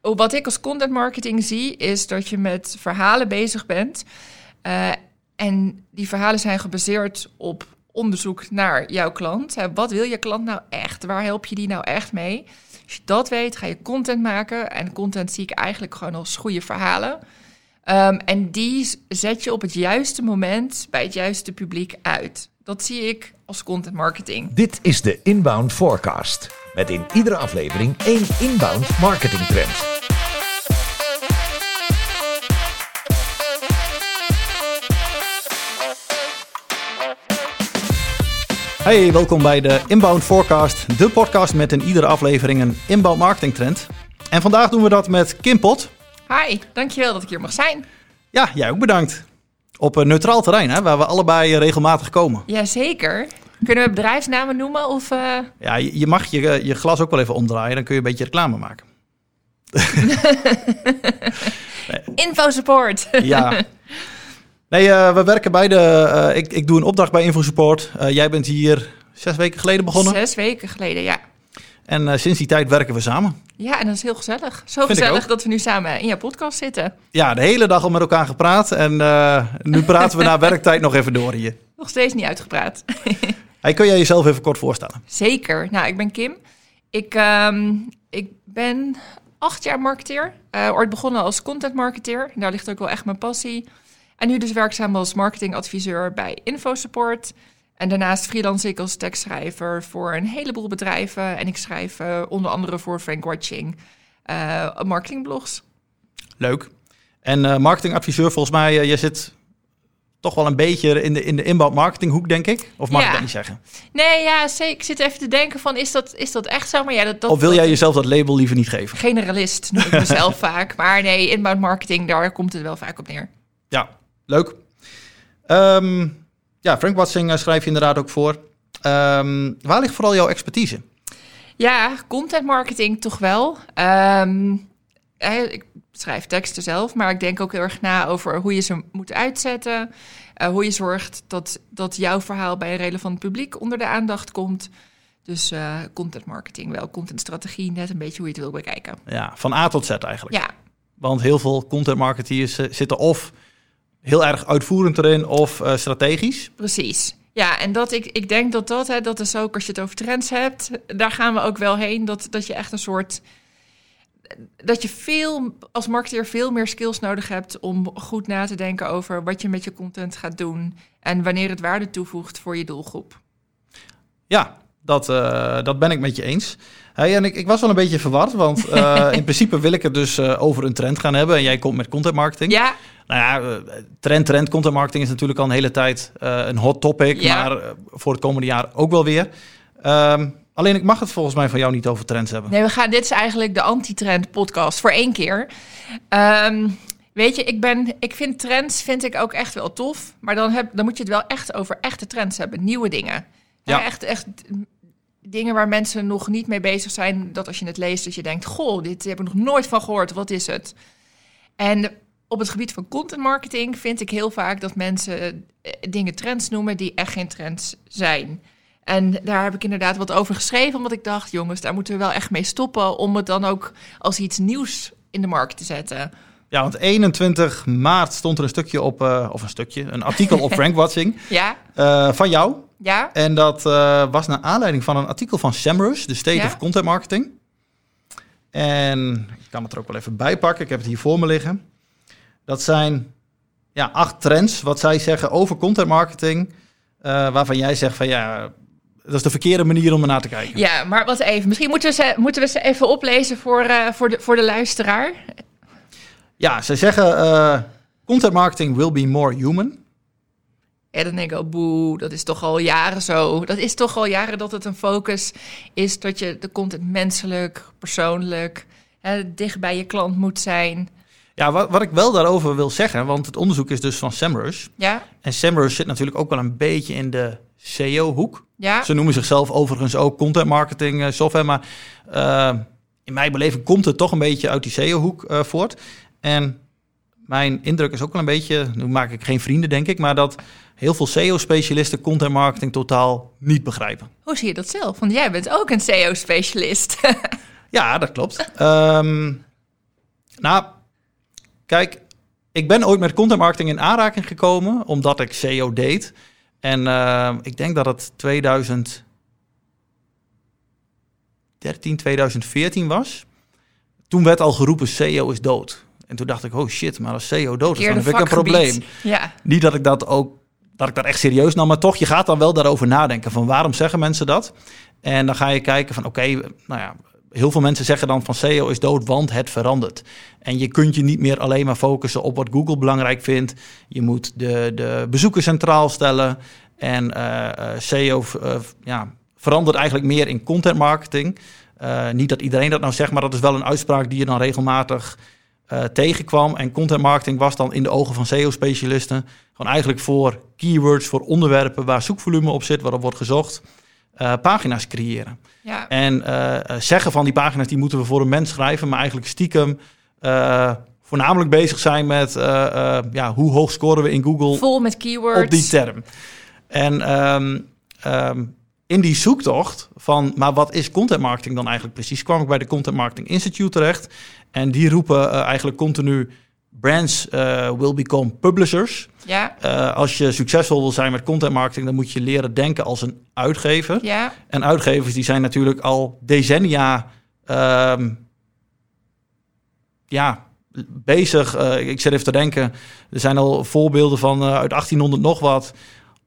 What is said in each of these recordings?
wat ik als content marketing zie, is dat je met verhalen bezig bent. Uh, en die verhalen zijn gebaseerd op onderzoek naar jouw klant. Wat wil je klant nou echt? Waar help je die nou echt mee? Als je dat weet, ga je content maken. En content zie ik eigenlijk gewoon als goede verhalen. Um, en die zet je op het juiste moment bij het juiste publiek uit. Dat zie ik als content marketing. Dit is de Inbound Forecast. Met in iedere aflevering één inbound marketing trend. Hey, welkom bij de Inbound Forecast, de podcast met in iedere aflevering een inbound marketing trend. En vandaag doen we dat met Kim Pot. Hi, dankjewel dat ik hier mag zijn. Ja, jij ook bedankt. Op een neutraal terrein, hè, waar we allebei regelmatig komen. Jazeker. Kunnen we bedrijfsnamen noemen? Of, uh... Ja, je mag je, je glas ook wel even omdraaien, dan kun je een beetje reclame maken. Info support. ja. Nee, uh, we werken beide. Uh, ik, ik doe een opdracht bij InfoSupport. Uh, jij bent hier zes weken geleden begonnen. Zes weken geleden, ja. En sinds die tijd werken we samen. Ja, en dat is heel gezellig. Zo gezellig dat we nu samen in jouw podcast zitten. Ja, de hele dag al met elkaar gepraat. En nu praten we na werktijd nog even door hier. Nog steeds niet uitgepraat. hey, kun jij jezelf even kort voorstellen? Zeker. Nou, ik ben Kim. Ik, um, ik ben acht jaar marketeer. ooit begonnen als content marketeer. Daar ligt ook wel echt mijn passie. En nu dus werkzaam als marketingadviseur bij InfoSupport. En daarnaast freelance ik als tekstschrijver voor een heleboel bedrijven. En ik schrijf uh, onder andere voor Frank Watching uh, marketingblogs. Leuk. En uh, marketingadviseur, volgens mij, je zit toch wel een beetje in de, in de inbound marketinghoek, denk ik? Of mag ja. ik dat niet zeggen? Nee, ja, zeker. Ik zit even te denken van, is dat, is dat echt zo? Maar ja, dat, dat, of wil jij jezelf dat label liever niet geven? Generalist noem ik mezelf vaak. Maar nee, inbound marketing, daar komt het wel vaak op neer. Ja, Leuk. Ehm, ja, Frank Watching schrijf je inderdaad ook voor. Um, waar ligt vooral jouw expertise? Ja, content marketing toch wel. Um, ik schrijf teksten zelf, maar ik denk ook heel erg na over hoe je ze moet uitzetten. Uh, hoe je zorgt dat, dat jouw verhaal bij een relevant publiek onder de aandacht komt. Dus uh, content marketing wel, contentstrategie, net een beetje hoe je het wil bekijken. Ja, van A tot Z eigenlijk. Ja. Want heel veel content marketeers zitten of heel erg uitvoerend erin of uh, strategisch. Precies. Ja, en dat ik, ik denk dat dat, hè, dat is ook als je het over trends hebt, daar gaan we ook wel heen. Dat, dat je echt een soort. Dat je veel als marketeer veel meer skills nodig hebt om goed na te denken over wat je met je content gaat doen en wanneer het waarde toevoegt voor je doelgroep. Ja, dat, uh, dat ben ik met je eens. Hey, en ik, ik, was wel een beetje verward, want uh, in principe wil ik het dus uh, over een trend gaan hebben. En jij komt met content marketing. Ja. Nou ja, trend, trend, content marketing is natuurlijk al een hele tijd een hot topic. Ja. Maar voor het komende jaar ook wel weer. Um, alleen ik mag het volgens mij van jou niet over trends hebben. Nee, we gaan, dit is eigenlijk de anti-trend podcast voor één keer. Um, weet je, ik, ben, ik vind trends vind ik ook echt wel tof. Maar dan, heb, dan moet je het wel echt over echte trends hebben. Nieuwe dingen. Ja. echt, echt dingen waar mensen nog niet mee bezig zijn. Dat als je het leest, dat je denkt: Goh, dit heb ik nog nooit van gehoord. Wat is het? En op het gebied van content marketing vind ik heel vaak dat mensen eh, dingen trends noemen die echt geen trends zijn. En daar heb ik inderdaad wat over geschreven, omdat ik dacht: jongens, daar moeten we wel echt mee stoppen. Om het dan ook als iets nieuws in de markt te zetten. Ja, want 21 maart stond er een stukje op, uh, of een stukje, een artikel op Frank Watching. ja. Uh, van jou. Ja. En dat uh, was naar aanleiding van een artikel van Semrush, de State ja? of Content Marketing. En ik kan het er ook wel even bij pakken. Ik heb het hier voor me liggen. Dat zijn ja, acht trends, wat zij zeggen over content marketing. waarvan jij zegt van ja, dat is de verkeerde manier om ernaar te kijken. Ja, maar wat even. Misschien moeten we ze, moeten we ze even oplezen voor, voor, de, voor de luisteraar. Ja, ze zeggen uh, content marketing will be more human. En dan denk ik, oh, boe, dat is toch al jaren zo. Dat is toch al jaren dat het een focus is dat je de content menselijk, persoonlijk, hè, dicht bij je klant moet zijn. Ja, wat, wat ik wel daarover wil zeggen, want het onderzoek is dus van Semrush. Ja. En Semrush zit natuurlijk ook wel een beetje in de SEO-hoek. Ja. Ze noemen zichzelf overigens ook content marketing uh, software, maar uh, in mijn beleving komt het toch een beetje uit die SEO-hoek uh, voort. En mijn indruk is ook wel een beetje, nu maak ik geen vrienden denk ik, maar dat heel veel SEO-specialisten content marketing totaal niet begrijpen. Hoe zie je dat zelf? Want jij bent ook een SEO-specialist. ja, dat klopt. um, Nou, kijk, ik ben ooit met content marketing in aanraking gekomen, omdat ik SEO deed. En uh, ik denk dat het 2013, 2014 was. Toen werd al geroepen SEO is dood. En toen dacht ik, oh shit, maar als SEO dood is, dan heb ik een probleem. Ja. Niet dat ik dat ook dat ik dat echt serieus nam, maar toch, je gaat dan wel daarover nadenken van waarom zeggen mensen dat? En dan ga je kijken van oké, nou ja, heel veel mensen zeggen dan van SEO is dood, want het verandert. En je kunt je niet meer alleen maar focussen op wat Google belangrijk vindt. Je moet de, de bezoekers centraal stellen. En uh, SEO uh, ja, verandert eigenlijk meer in content marketing. niet dat iedereen dat nou zegt, maar dat is wel een uitspraak die je dan regelmatig tegenkwam. En content marketing was dan in de ogen van SEO-specialisten gewoon eigenlijk voor keywords, voor onderwerpen waar zoekvolume op zit, waarop wordt gezocht, pagina's creëren. Ja. En zeggen van die pagina's die moeten we voor een mens schrijven, maar eigenlijk stiekem voornamelijk bezig zijn met ja, hoe hoog scoren we in Google. Vol met keywords. Op die term. En um, um, in die zoektocht van, maar wat is content marketing dan eigenlijk precies, kwam ik bij de Content Marketing Institute terecht. En die roepen uh, eigenlijk continu, brands uh, will become publishers. Ja. Uh, als je succesvol wil zijn met content marketing, dan moet je leren denken als een uitgever. Ja. En uitgevers die zijn natuurlijk al decennia um, ja, bezig. ik zit even te denken, er zijn al voorbeelden van uit 1800 nog wat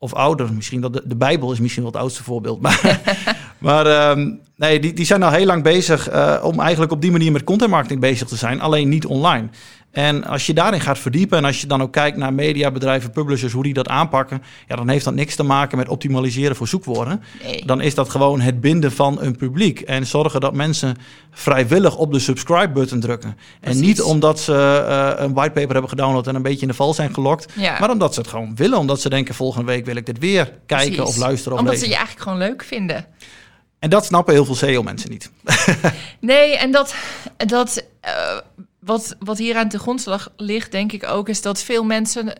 of ouder. Misschien dat de, de Bijbel is misschien wel het oudste voorbeeld. Maar, maar um, nee, die, die zijn al heel lang bezig uh, om eigenlijk op die manier met content marketing bezig te zijn, alleen niet online. En als je daarin gaat verdiepen en als je dan ook kijkt naar mediabedrijven, publishers, hoe die dat aanpakken, ja, dan heeft dat niks te maken met optimaliseren voor zoekwoorden. Nee. Dan is dat gewoon het binden van een publiek en zorgen dat mensen vrijwillig op de subscribe-button drukken. Precies. En niet omdat ze uh, een whitepaper hebben gedownload en een beetje in de val zijn gelokt, Ja. maar omdat ze het gewoon willen. Omdat ze denken, volgende week wil ik dit weer kijken Precies. of luisteren of Omdat lezen. ze je eigenlijk gewoon leuk vinden. En dat snappen heel veel SEO-mensen niet. Nee, en dat, dat eh, wat, wat hier aan de grondslag ligt, denk ik ook, is dat veel mensen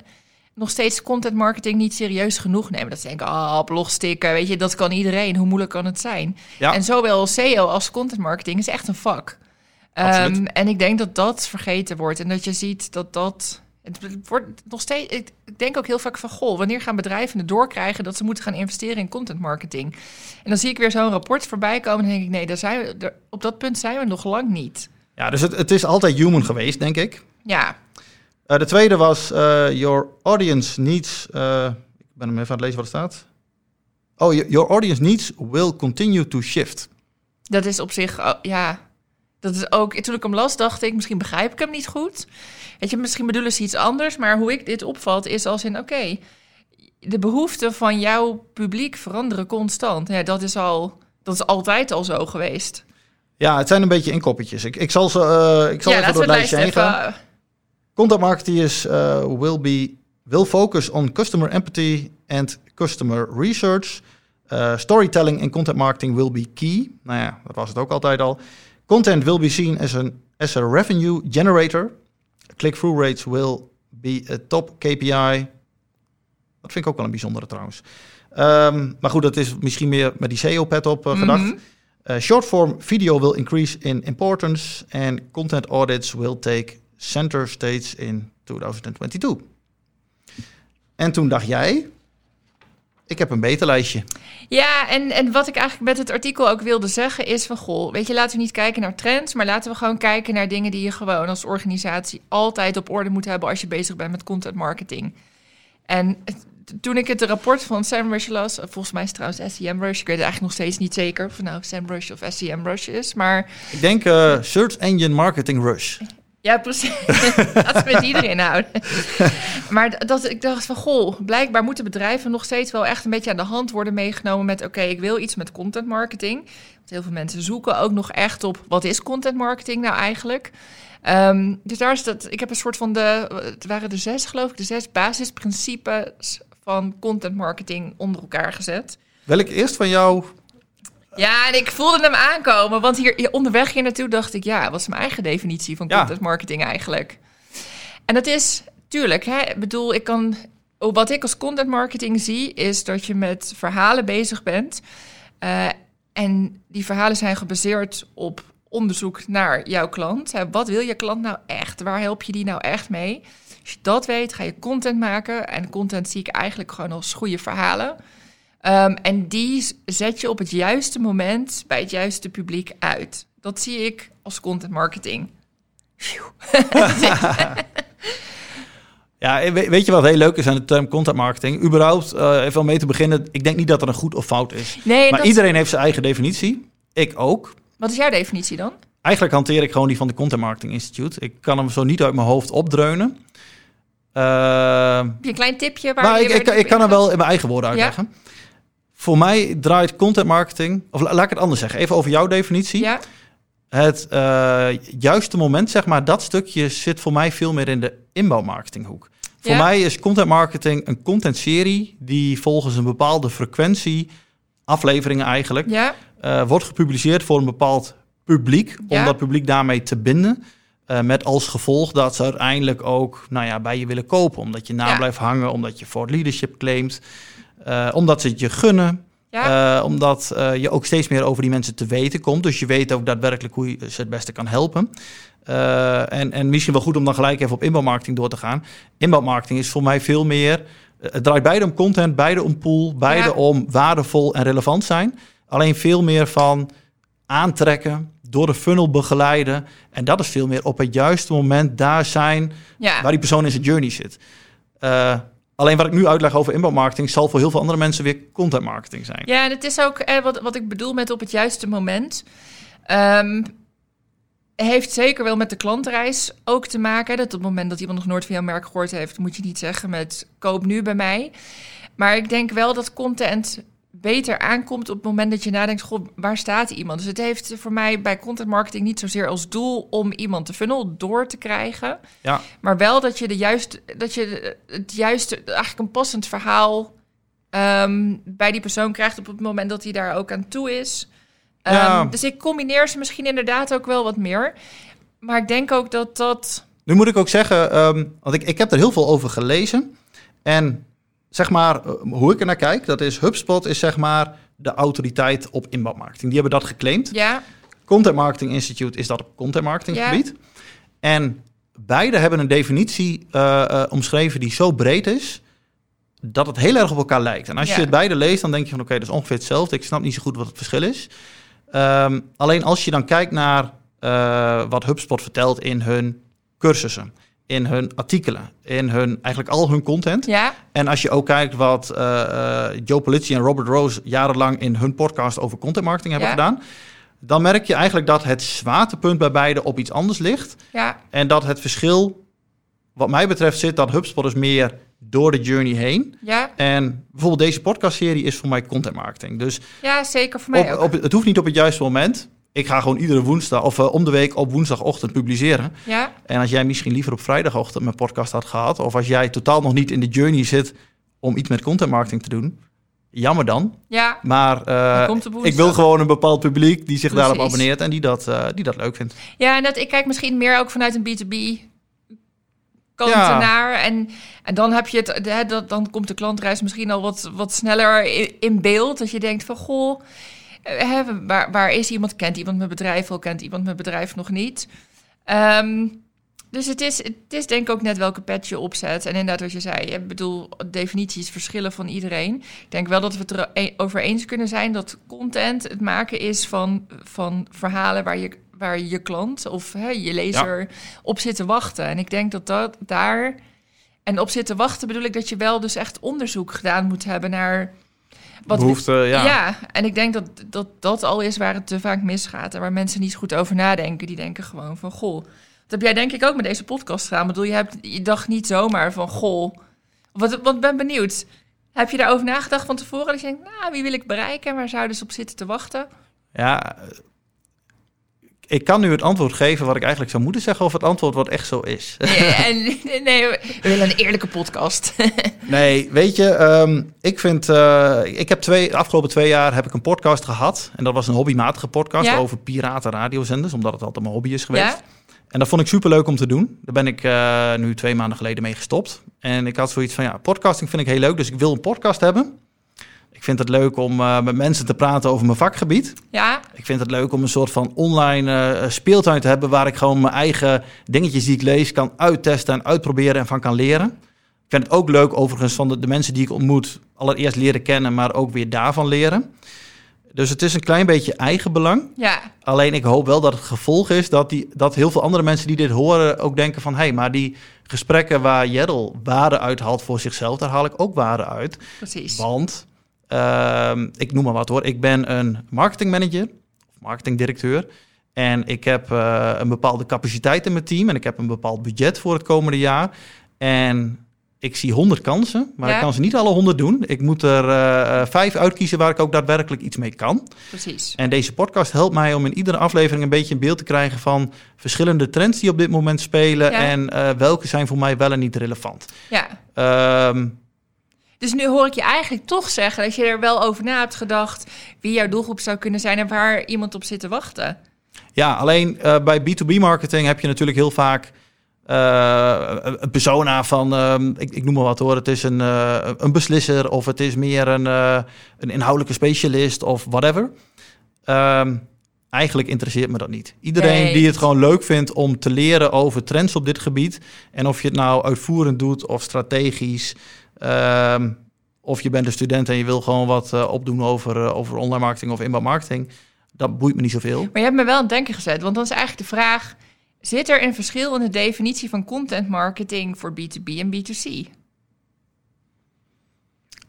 nog steeds content marketing niet serieus genoeg nemen. Dat ze denken, ah, blogstikken, weet je, dat kan iedereen. Hoe moeilijk kan het zijn? Ja. En zowel SEO als content marketing is echt een vak. Ehm, en ik denk dat dat vergeten wordt en dat je ziet dat dat. Het wordt nog steeds. Ik ik denk ook heel vaak van: goh, wanneer gaan bedrijven het doorkrijgen dat ze moeten gaan investeren in content marketing? En dan zie ik weer zo'n rapport voorbij komen en denk ik: nee, daar zijn we, daar- op dat punt zijn we nog lang niet. Ja, dus het, het is altijd human geweest, denk ik. Ja, Uh, de tweede was uh, your audience needs. uh, ik ben hem even aan het lezen wat er staat. Oh, your audience needs will continue to shift. dat is op zich. oh, ja, dat is ook. Toen ik hem las, dacht ik: misschien begrijp ik hem niet goed. Weet je, misschien bedoelen ze iets anders. Maar hoe ik dit opvalt, is als in: oké, de behoeften van jouw publiek veranderen constant. Ja, dat is al. Dat is altijd al zo geweest. Ja, het zijn een beetje inkoppertjes. Ik, ik zal, ze, uh, ik zal ja, even door het lijstje lijst heen gaan. even. Content marketing is uh, will be will focus on customer empathy and customer research. Uh, storytelling in content marketing will be key. Nou ja, dat was het ook altijd al. Content will be seen as an as a revenue generator. Click-through rates will be a top KPI. Dat vind ik ook wel een bijzondere trouwens. Um, maar goed, dat is misschien meer met die SEO-pad op uh, gedacht. Mhm. Uh, short form video will increase in importance and content audits will take center stage in 2022. En toen dacht jij, ik heb een beter lijstje. Ja, en, en wat ik eigenlijk met het artikel ook wilde zeggen is van... goh, weet je, laten we niet kijken naar trends... maar laten we gewoon kijken naar dingen die je gewoon als organisatie... altijd op orde moet hebben als je bezig bent met content marketing. En het- toen ik het rapport van SEMrush las... volgens mij is het trouwens SEMrush... ik weet eigenlijk nog steeds niet zeker of het nou SEMrush of SEMrush is... maar Ik denk uh, Search Engine Marketing Rush. ja, precies. We het die erin houden. maar dat ik dacht van, goh, blijkbaar moeten bedrijven nog steeds wel echt een beetje aan de hand worden meegenomen met, oké, ik wil iets met content marketing. Want heel veel mensen zoeken ook nog echt op, wat is content marketing nou eigenlijk? Ehm, dus daar is dat, ik heb een soort van de, het waren de zes geloof ik, de zes basisprincipes van content marketing onder elkaar gezet. Wil ik eerst van jou... Ja, en ik voelde hem aankomen, want hier onderweg hier naartoe dacht ik, ja, wat is mijn eigen definitie van content marketing eigenlijk? En dat is, tuurlijk, hè, ik bedoel, ik kan, oh, wat ik als content marketing zie, is dat je met verhalen bezig bent. Eh, en die verhalen zijn gebaseerd op onderzoek naar jouw klant. Hè, wat wil je klant nou echt? Waar help je die nou echt mee? Als je dat weet, ga je content maken. En content zie ik eigenlijk gewoon als goede verhalen. Um, en die zet je op het juiste moment bij het juiste publiek uit. Dat zie ik als content marketing. Ja, weet je wat heel leuk is aan de term content marketing? Überhaupt, uh, even om mee te beginnen, ik denk niet dat er een goed of fout is. Nee, maar iedereen heeft zijn eigen definitie. Ik ook. Wat is jouw definitie dan? Eigenlijk hanteer ik gewoon die van de Content Marketing Institute. Ik kan hem zo niet uit mijn hoofd opdreunen. Heb je een klein tipje? Waar maar je ik, ik, ik kan hem wel in mijn eigen woorden uitleggen. Voor mij draait content marketing, of laat ik het anders zeggen, even over jouw definitie. Ja. Het uh, juiste moment, zeg maar, dat stukje zit voor mij veel meer in de inbouwmarketinghoek. Voor mij is content marketing een contentserie die volgens een bepaalde frequentie, afleveringen eigenlijk, ja. uh, wordt gepubliceerd voor een bepaald publiek, om dat publiek daarmee te binden. Uh, met als gevolg dat ze uiteindelijk ook nou ja, bij je willen kopen. Omdat je naam Ja. blijft hangen, omdat je voor leadership claimt. Uh, omdat ze het je gunnen. Ja. Uh, omdat je ook steeds meer over die mensen te weten komt. Dus je weet ook daadwerkelijk hoe je ze het beste kan helpen. En, en misschien wel goed om dan gelijk even op inbouwmarketing door te gaan. Inbouwmarketing is voor mij veel meer... Het draait beide om content, beide om pool, beide Ja. om waardevol en relevant zijn. Alleen veel meer van aantrekken, door de funnel begeleiden. En dat is veel meer op het juiste moment daar zijn ja. waar die persoon in zijn journey zit. Uh, alleen wat ik nu uitleg over inbouwmarketing zal voor heel veel andere mensen weer content marketing zijn. Ja, en het is ook eh, wat, wat ik bedoel met op het juiste moment. Um, heeft zeker wel met de klantreis ook te maken. Dat op het moment dat iemand nog nooit van jouw merk gehoord heeft, moet je niet zeggen met koop nu bij mij. Maar ik denk wel dat content beter aankomt op het moment dat je nadenkt, goh, waar staat iemand? Dus het heeft voor mij bij content marketing niet zozeer als doel om iemand de funnel door te krijgen. Ja. Maar wel dat je de juiste, dat je het juiste, eigenlijk een passend verhaal um, bij die persoon krijgt op het moment dat hij daar ook aan toe is. Um, Ja. Dus ik combineer ze misschien inderdaad ook wel wat meer. Maar ik denk ook dat dat. Nu moet ik ook zeggen, um, want ik, ik heb er heel veel over gelezen. En zeg maar, uh, hoe ik er naar kijk, dat is HubSpot is zeg maar de autoriteit op inbouwmarketing. Die hebben dat geclaimd. Ja, Content Marketing Institute is dat op content marketing Ja. gebied. En beide hebben een definitie uh, uh, omschreven die zo breed is dat het heel erg op elkaar lijkt. En als Ja. je het beide leest, dan denk je van oké, dat is ongeveer hetzelfde. Ik snap niet zo goed wat het verschil is. Um, alleen als je dan kijkt naar uh, wat HubSpot vertelt in hun cursussen, in hun artikelen, in hun eigenlijk al hun content. ja, En als je ook kijkt wat uh, uh, Joe Polizzi en Robert Rose jarenlang in hun podcast over content marketing hebben Ja. gedaan, dan merk je eigenlijk dat het zwaartepunt bij beide op iets anders ligt. ja, En dat het verschil, wat mij betreft, zit dat HubSpot is meer door de journey heen. ja, En bijvoorbeeld deze podcastserie is voor mij content marketing. Dus ja, zeker voor mij op, ook. op, het hoeft niet op het juiste moment. Ik ga gewoon iedere woensdag of uh, om de week op woensdagochtend publiceren. Ja, En als jij misschien liever op vrijdagochtend mijn podcast had gehad, of als jij totaal nog niet in de journey zit om iets met content marketing te doen, jammer dan. ja, Maar uh, de ik wil gewoon een bepaald publiek die zich Precies. daarop abonneert en die dat, uh, die dat leuk vindt. ja. En dat, ik kijk misschien meer ook vanuit een B2B kant Ja. naar. En, en dan heb je het, hè, dat, dan komt de klantreis misschien al wat, wat sneller in, in beeld. Dat je denkt van goh, eh, hè, waar, waar is iemand? Kent iemand mijn bedrijf al? Kent iemand mijn bedrijf nog niet? Ehm, dus het is, het is denk ik ook net welke pet je opzet. En inderdaad, wat je zei, ik bedoel, definities verschillen van iedereen. Ik denk wel dat we het erover eens kunnen zijn dat content het maken is van, van verhalen waar je, waar je klant of hè, je lezer op zit te wachten. En ik denk dat dat daar. En op zit te wachten bedoel ik dat je wel dus echt onderzoek gedaan moet hebben naar. Wat Behoefte, ja. ja, en ik denk dat, dat dat al is waar het te vaak misgaat. En waar mensen niet goed over nadenken. Die denken gewoon van, goh... Dat heb jij denk ik ook met deze podcast gedaan. Ik bedoel, je, hebt, je dacht niet zomaar van, goh... Wat, wat ben benieuwd. Heb je daarover nagedacht van tevoren? Dat je denkt, nou, wie wil ik bereiken? En waar zouden ze op zitten te wachten? Ja, ik kan nu het antwoord geven wat ik eigenlijk zou moeten zeggen, of het antwoord wat echt zo is. Nee, en, nee we willen een eerlijke podcast. nee, weet je, um, ik vind, uh, ik heb twee, de afgelopen twee jaar heb ik een podcast gehad. En dat was een hobbymatige podcast Ja? over piraten radiozenders, omdat het altijd mijn hobby is geweest. Ja? En dat vond ik super leuk om te doen. Daar ben ik uh, nu twee maanden geleden mee gestopt. En ik had zoiets van, ja, podcasting vind ik heel leuk, dus ik wil een podcast hebben. Ik vind het leuk om uh, met mensen te praten over mijn vakgebied. Ja. Ik vind het leuk om een soort van online uh, speeltuin te hebben... waar ik gewoon mijn eigen dingetjes die ik lees kan uittesten en uitproberen en van kan leren. Ik vind het ook leuk overigens van de, de mensen die ik ontmoet... allereerst leren kennen, maar ook weer daarvan leren. Dus het is een klein beetje eigenbelang. Ja. Alleen ik hoop wel dat het gevolg is dat, die, dat heel veel andere mensen die dit horen ook denken van... hé, hey, maar die gesprekken waar Jerrel waarde uithaalt voor zichzelf, daar haal ik ook waarde uit. Precies. Want, ik noem maar wat hoor, ik ben een marketingmanager, of marketingdirecteur... En ik heb uh, een bepaalde capaciteit in mijn team en ik heb een bepaald budget voor het komende jaar. En ik zie honderd kansen, maar Ja. ik kan ze niet alle honderd doen. Ik moet er eh, eh, vijf uitkiezen waar ik ook daadwerkelijk iets mee kan. Precies. En deze podcast helpt mij om in iedere aflevering een beetje een beeld te krijgen van verschillende trends die op dit moment spelen Ja. en eh, welke zijn voor mij wel en niet relevant. Ja. Ehm, Dus nu hoor ik je eigenlijk toch zeggen dat je er wel over na hebt gedacht wie jouw doelgroep zou kunnen zijn en waar iemand op zit te wachten. ja, alleen eh, bij B2B marketing heb je natuurlijk heel vaak eh, een persona van, ehm, ik, ik noem maar wat hoor, het is een, eh, een beslisser of het is meer een, eh, een inhoudelijke specialist of whatever. Ehm, eigenlijk interesseert me dat niet. Iedereen Nee. die het gewoon leuk vindt om te leren over trends op dit gebied. En of je het nou uitvoerend doet of strategisch. Ehm, of je bent een student en je wil gewoon wat eh, opdoen over, eh, over online marketing of inbound marketing. Dat boeit me niet zoveel. Maar je hebt me wel aan het denken gezet, want dan is eigenlijk de vraag: zit er een verschil in de definitie van content marketing voor B2B en B2C?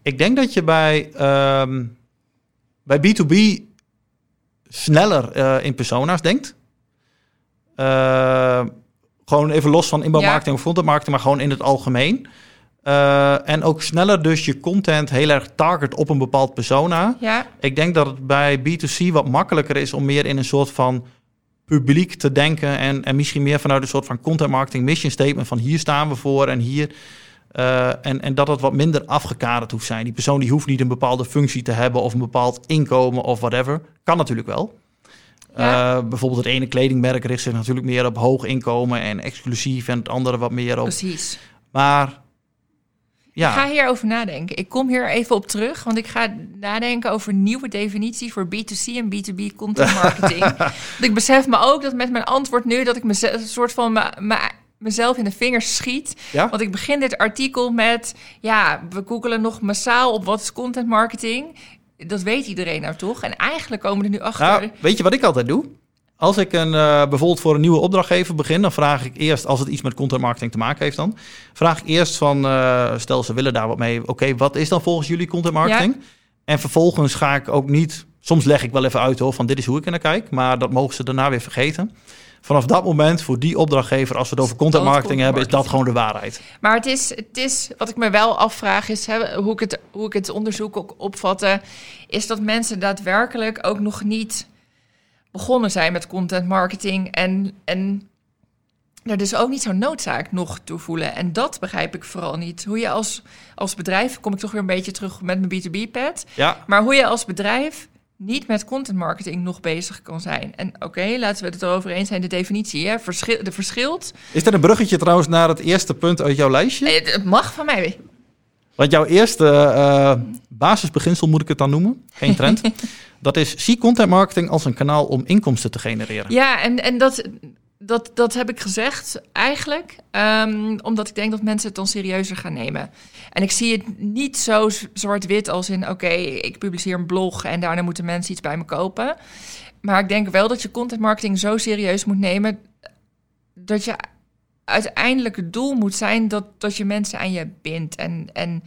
Ik denk dat je bij, ehm, bij B2B sneller eh, in persona's denkt. Gewoon even los van inbound Ja. marketing of content marketing, maar gewoon in het algemeen. Eh, en ook sneller dus je content heel erg target op een bepaald persona. Ja, Ik denk dat het bij B2C wat makkelijker is om meer in een soort van publiek te denken. En, en misschien meer vanuit een soort van content marketing mission statement van hier staan we voor en hier. eh, en, en dat het wat minder afgekaderd hoeft zijn. Die persoon die hoeft niet een bepaalde functie te hebben of een bepaald inkomen of whatever. Kan natuurlijk wel. Ja. Eh, bijvoorbeeld het ene kledingmerk richt zich natuurlijk meer op hoog inkomen en exclusief. En het andere wat meer op. precies. Maar ja, Ik ga hierover nadenken. Ik kom hier even op terug, want ik ga nadenken over nieuwe definitie voor B2C en B2B content marketing. Want ik besef me ook dat met mijn antwoord nu dat ik meze- een soort van me- me- mezelf in de vingers schiet. ja? Want ik begin dit artikel met, ja, we googelen nog massaal op wat is content marketing. Dat weet iedereen nou toch? En eigenlijk komen we er nu achter. Nou, weet je wat ik altijd doe? Als ik een, eh, bijvoorbeeld voor een nieuwe opdrachtgever begin, dan vraag ik eerst, als het iets met content marketing te maken heeft dan, vraag ik eerst van, eh, stel ze willen daar wat mee, oké, wat is dan volgens jullie content marketing? En vervolgens ga ik ook niet, soms leg ik wel even uit hoor, van dit is hoe ik er naar kijk, maar dat mogen ze daarna weer vergeten. Vanaf dat moment, voor die opdrachtgever, als we het over content marketing hebben, is dat gewoon de waarheid. Maar het is, het is, wat ik me wel afvraag, is hè, hoe, ik het, hoe ik het onderzoek ook opvatte, is dat mensen daadwerkelijk ook nog niet begonnen zijn met content marketing en, en er dus ook niet zo'n noodzaak nog toe voelen. En dat begrijp ik vooral niet. Hoe je als, als bedrijf, kom ik toch weer een beetje terug met mijn B2B-pad, Ja, maar hoe je als bedrijf niet met content marketing nog bezig kan zijn. En oké, laten we het erover eens zijn, de definitie, hè, verschil, de verschilt. is dat een bruggetje trouwens naar het eerste punt uit jouw lijstje? Eh, Het mag van mij. Want jouw eerste eh, basisbeginsel moet ik het dan noemen, geen trend. dat is, zie content marketing als een kanaal om inkomsten te genereren. Ja, en, en dat, dat, dat heb ik gezegd eigenlijk, ehm, omdat ik denk dat mensen het dan serieuzer gaan nemen. En ik zie het niet zo zwart-wit als in, oké, ik publiceer een blog en daarna moeten mensen iets bij me kopen. Maar ik denk wel dat je content marketing zo serieus moet nemen dat je uiteindelijk het doel moet zijn dat, dat je mensen aan je bindt. En, en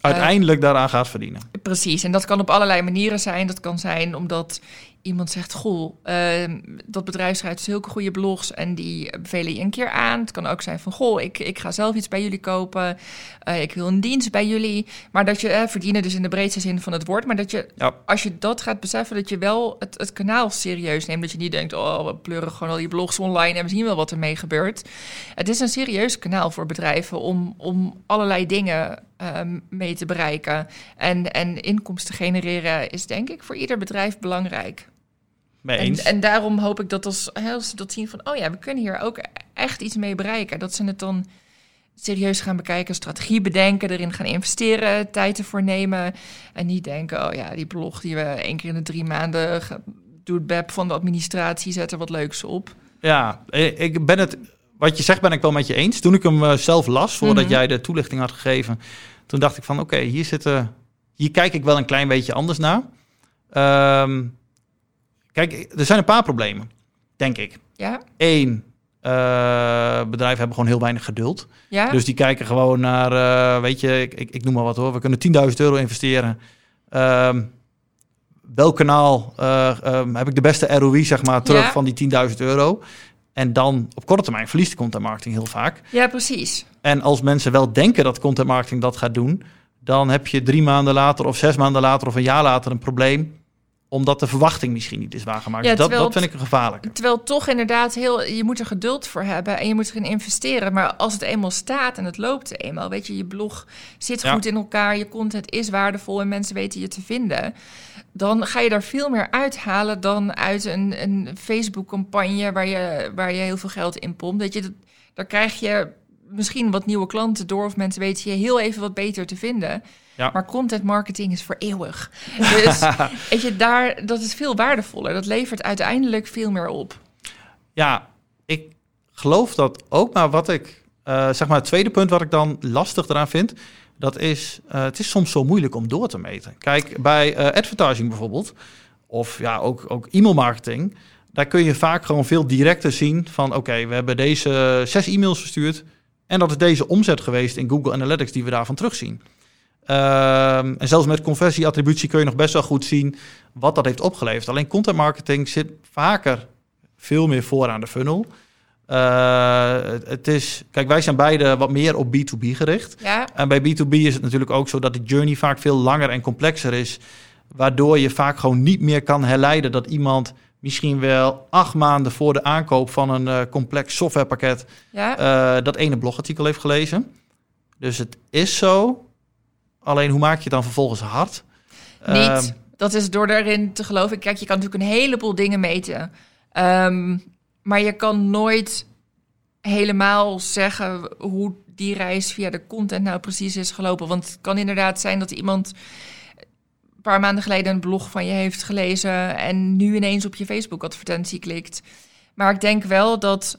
Uiteindelijk daaraan gaat verdienen. Precies, en dat kan op allerlei manieren zijn. Dat kan zijn omdat iemand zegt: Goh, ehm, dat bedrijf schrijft zulke goede blogs en die bevelen je een keer aan. Het kan ook zijn van: Goh, ik, ik ga zelf iets bij jullie kopen. Eh, ik wil een dienst bij jullie. Maar dat je eh, verdienen, dus in de breedste zin van het woord. Maar dat je, Ja. als je dat gaat beseffen, dat je wel het, het kanaal serieus neemt. Dat je niet denkt: Oh, we pleuren gewoon al die blogs online en we zien wel wat ermee gebeurt. Het is een serieus kanaal voor bedrijven om, om allerlei dingen ehm, mee te bereiken. En, en inkomsten genereren is denk ik voor ieder bedrijf belangrijk. Mee En, eens. en daarom hoop ik dat als, hè, als ze dat zien van... oh ja, we kunnen hier ook echt iets mee bereiken. Dat ze het dan serieus gaan bekijken, strategie bedenken, erin gaan investeren, tijd ervoor nemen. En niet denken, oh ja, die blog die we één keer in de drie maanden doet Beb van de administratie, zet er wat leuks op. Ja, ik ben het. Wat je zegt ben ik wel met je eens. Toen ik hem eh, zelf las, voordat Mhm. jij de toelichting had gegeven, toen dacht ik van oké, hier zitten. Hier kijk ik wel een klein beetje anders naar. Ehm, kijk, er zijn een paar problemen, denk ik. Ja? Eén, eh, bedrijven hebben gewoon heel weinig geduld. Ja? Dus die kijken gewoon naar, eh, weet je, ik, ik, ik noem maar wat hoor. We kunnen 10.000 euro investeren. Ehm, welk kanaal eh, ehm, heb ik de beste ROI, zeg maar, terug Ja. van die 10.000 euro? En dan op korte termijn verliest de content marketing heel vaak. ja, precies. En als mensen wel denken dat content marketing dat gaat doen, dan heb je drie maanden later of zes maanden later of een jaar later een probleem, omdat de verwachting misschien niet is waargemaakt. Ja, Dus dat, dat vind ik een gevaarlijke. Terwijl toch inderdaad heel, je moet er geduld voor hebben en je moet erin investeren. Maar als het eenmaal staat en het loopt eenmaal, weet je, je blog zit Ja. goed in elkaar, je content is waardevol en mensen weten je te vinden. Dan ga je daar veel meer uithalen dan uit een, een Facebook-campagne waar je, waar je heel veel geld in pompt. Weet je, dat, daar krijg je misschien wat nieuwe klanten door of mensen weten je heel even wat beter te vinden. Ja. Maar content marketing is voor eeuwig. Dus weet je, daar, dat is veel waardevoller. Dat levert uiteindelijk veel meer op. Ja, ik geloof dat ook. Maar wat ik, eh, zeg maar, het tweede punt wat ik dan lastig eraan vind, dat is, eh, het is soms zo moeilijk om door te meten. Kijk, bij eh, advertising bijvoorbeeld, of ja, ook, ook e-mailmarketing, daar kun je vaak gewoon veel directer zien van, oké, we hebben deze zes e-mails verstuurd en dat is deze omzet geweest in Google Analytics die we daarvan terugzien. Ehm, en zelfs met conversieattributie kun je nog best wel goed zien wat dat heeft opgeleverd. Alleen content marketing zit vaker veel meer voor aan de funnel. Eh, het, is, kijk, wij zijn beide wat meer op B2B gericht. Ja, En bij B2B is het natuurlijk ook zo dat de journey vaak veel langer en complexer is. Waardoor je vaak gewoon niet meer kan herleiden dat iemand misschien wel acht maanden voor de aankoop van een eh, complex softwarepakket ja. eh, dat ene blogartikel heeft gelezen. Dus het is zo. Alleen hoe maak je het dan vervolgens hard? Niet. Ehm, dat is door daarin te geloven. Kijk, je kan natuurlijk een heleboel dingen meten. Ehm, maar je kan nooit helemaal zeggen hoe die reis via de content nou precies is gelopen. Want het kan inderdaad zijn dat iemand een paar maanden geleden een blog van je heeft gelezen en nu ineens op je Facebook-advertentie klikt. Maar ik denk wel dat